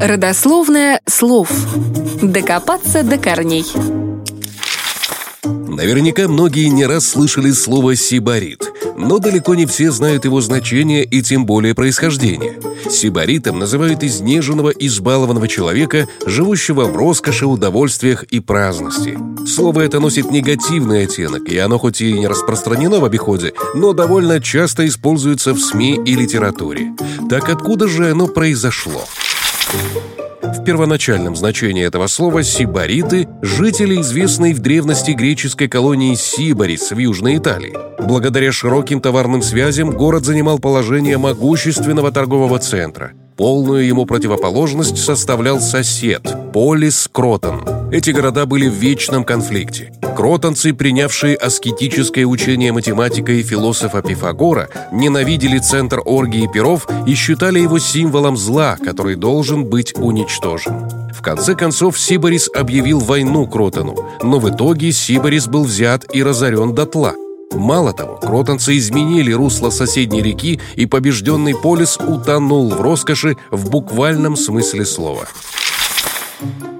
Родословное слов. Докопаться до корней. Наверняка многие не раз слышали слово «сибарит», но далеко не все знают его значение и тем более происхождение. Сибаритом называют изнеженного, избалованного человека, живущего в роскоши, удовольствиях и праздности. Слово это носит негативный оттенок, и оно хоть и не распространено в обиходе, но довольно часто используется в СМИ и литературе. Так откуда же оно произошло? В первоначальном значении этого слова «сибариты» – жители известной в древности греческой колонии Сибарис в Южной Италии. Благодаря широким товарным связям город занимал положение могущественного торгового центра. Полную ему противоположность составлял сосед – Полис Кротон. Эти города были в вечном конфликте. Кротонцы, принявшие аскетическое учение математика и философа Пифагора, ненавидели центр оргии перов и считали его символом зла, который должен быть уничтожен. В конце концов, Сибарис объявил войну Кротону, но в итоге Сибарис был взят и разорен дотла. Мало того, кротонцы изменили русло соседней реки, и побежденный полис утонул в роскоши в буквальном смысле слова.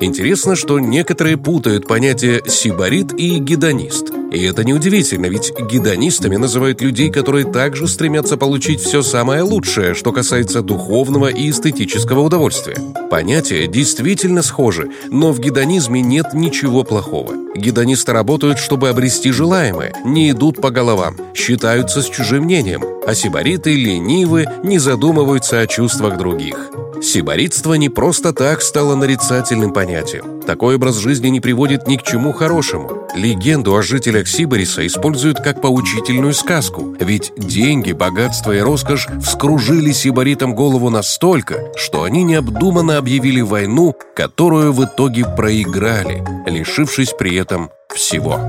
Интересно, что некоторые путают понятия «сибарит» и «гедонист». И это неудивительно, ведь гедонистами называют людей, которые также стремятся получить все самое лучшее, что касается духовного и эстетического удовольствия. Понятия действительно схожи, но в гедонизме нет ничего плохого. Гедонисты работают, чтобы обрести желаемое, не идут по головам, считаются с чужим мнением, а сибариты ленивы, не задумываются о чувствах других. Сибаритство не просто так стало нарицательным понятием. Такой образ жизни не приводит ни к чему хорошему. Легенду о жителях Сибариса используют как поучительную сказку, ведь деньги, богатство и роскошь вскружили сибаритам голову настолько, что они необдуманно объявили войну, которую в итоге проиграли, лишившись при этом всего.